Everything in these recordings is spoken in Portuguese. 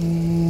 Hum.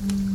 Mm.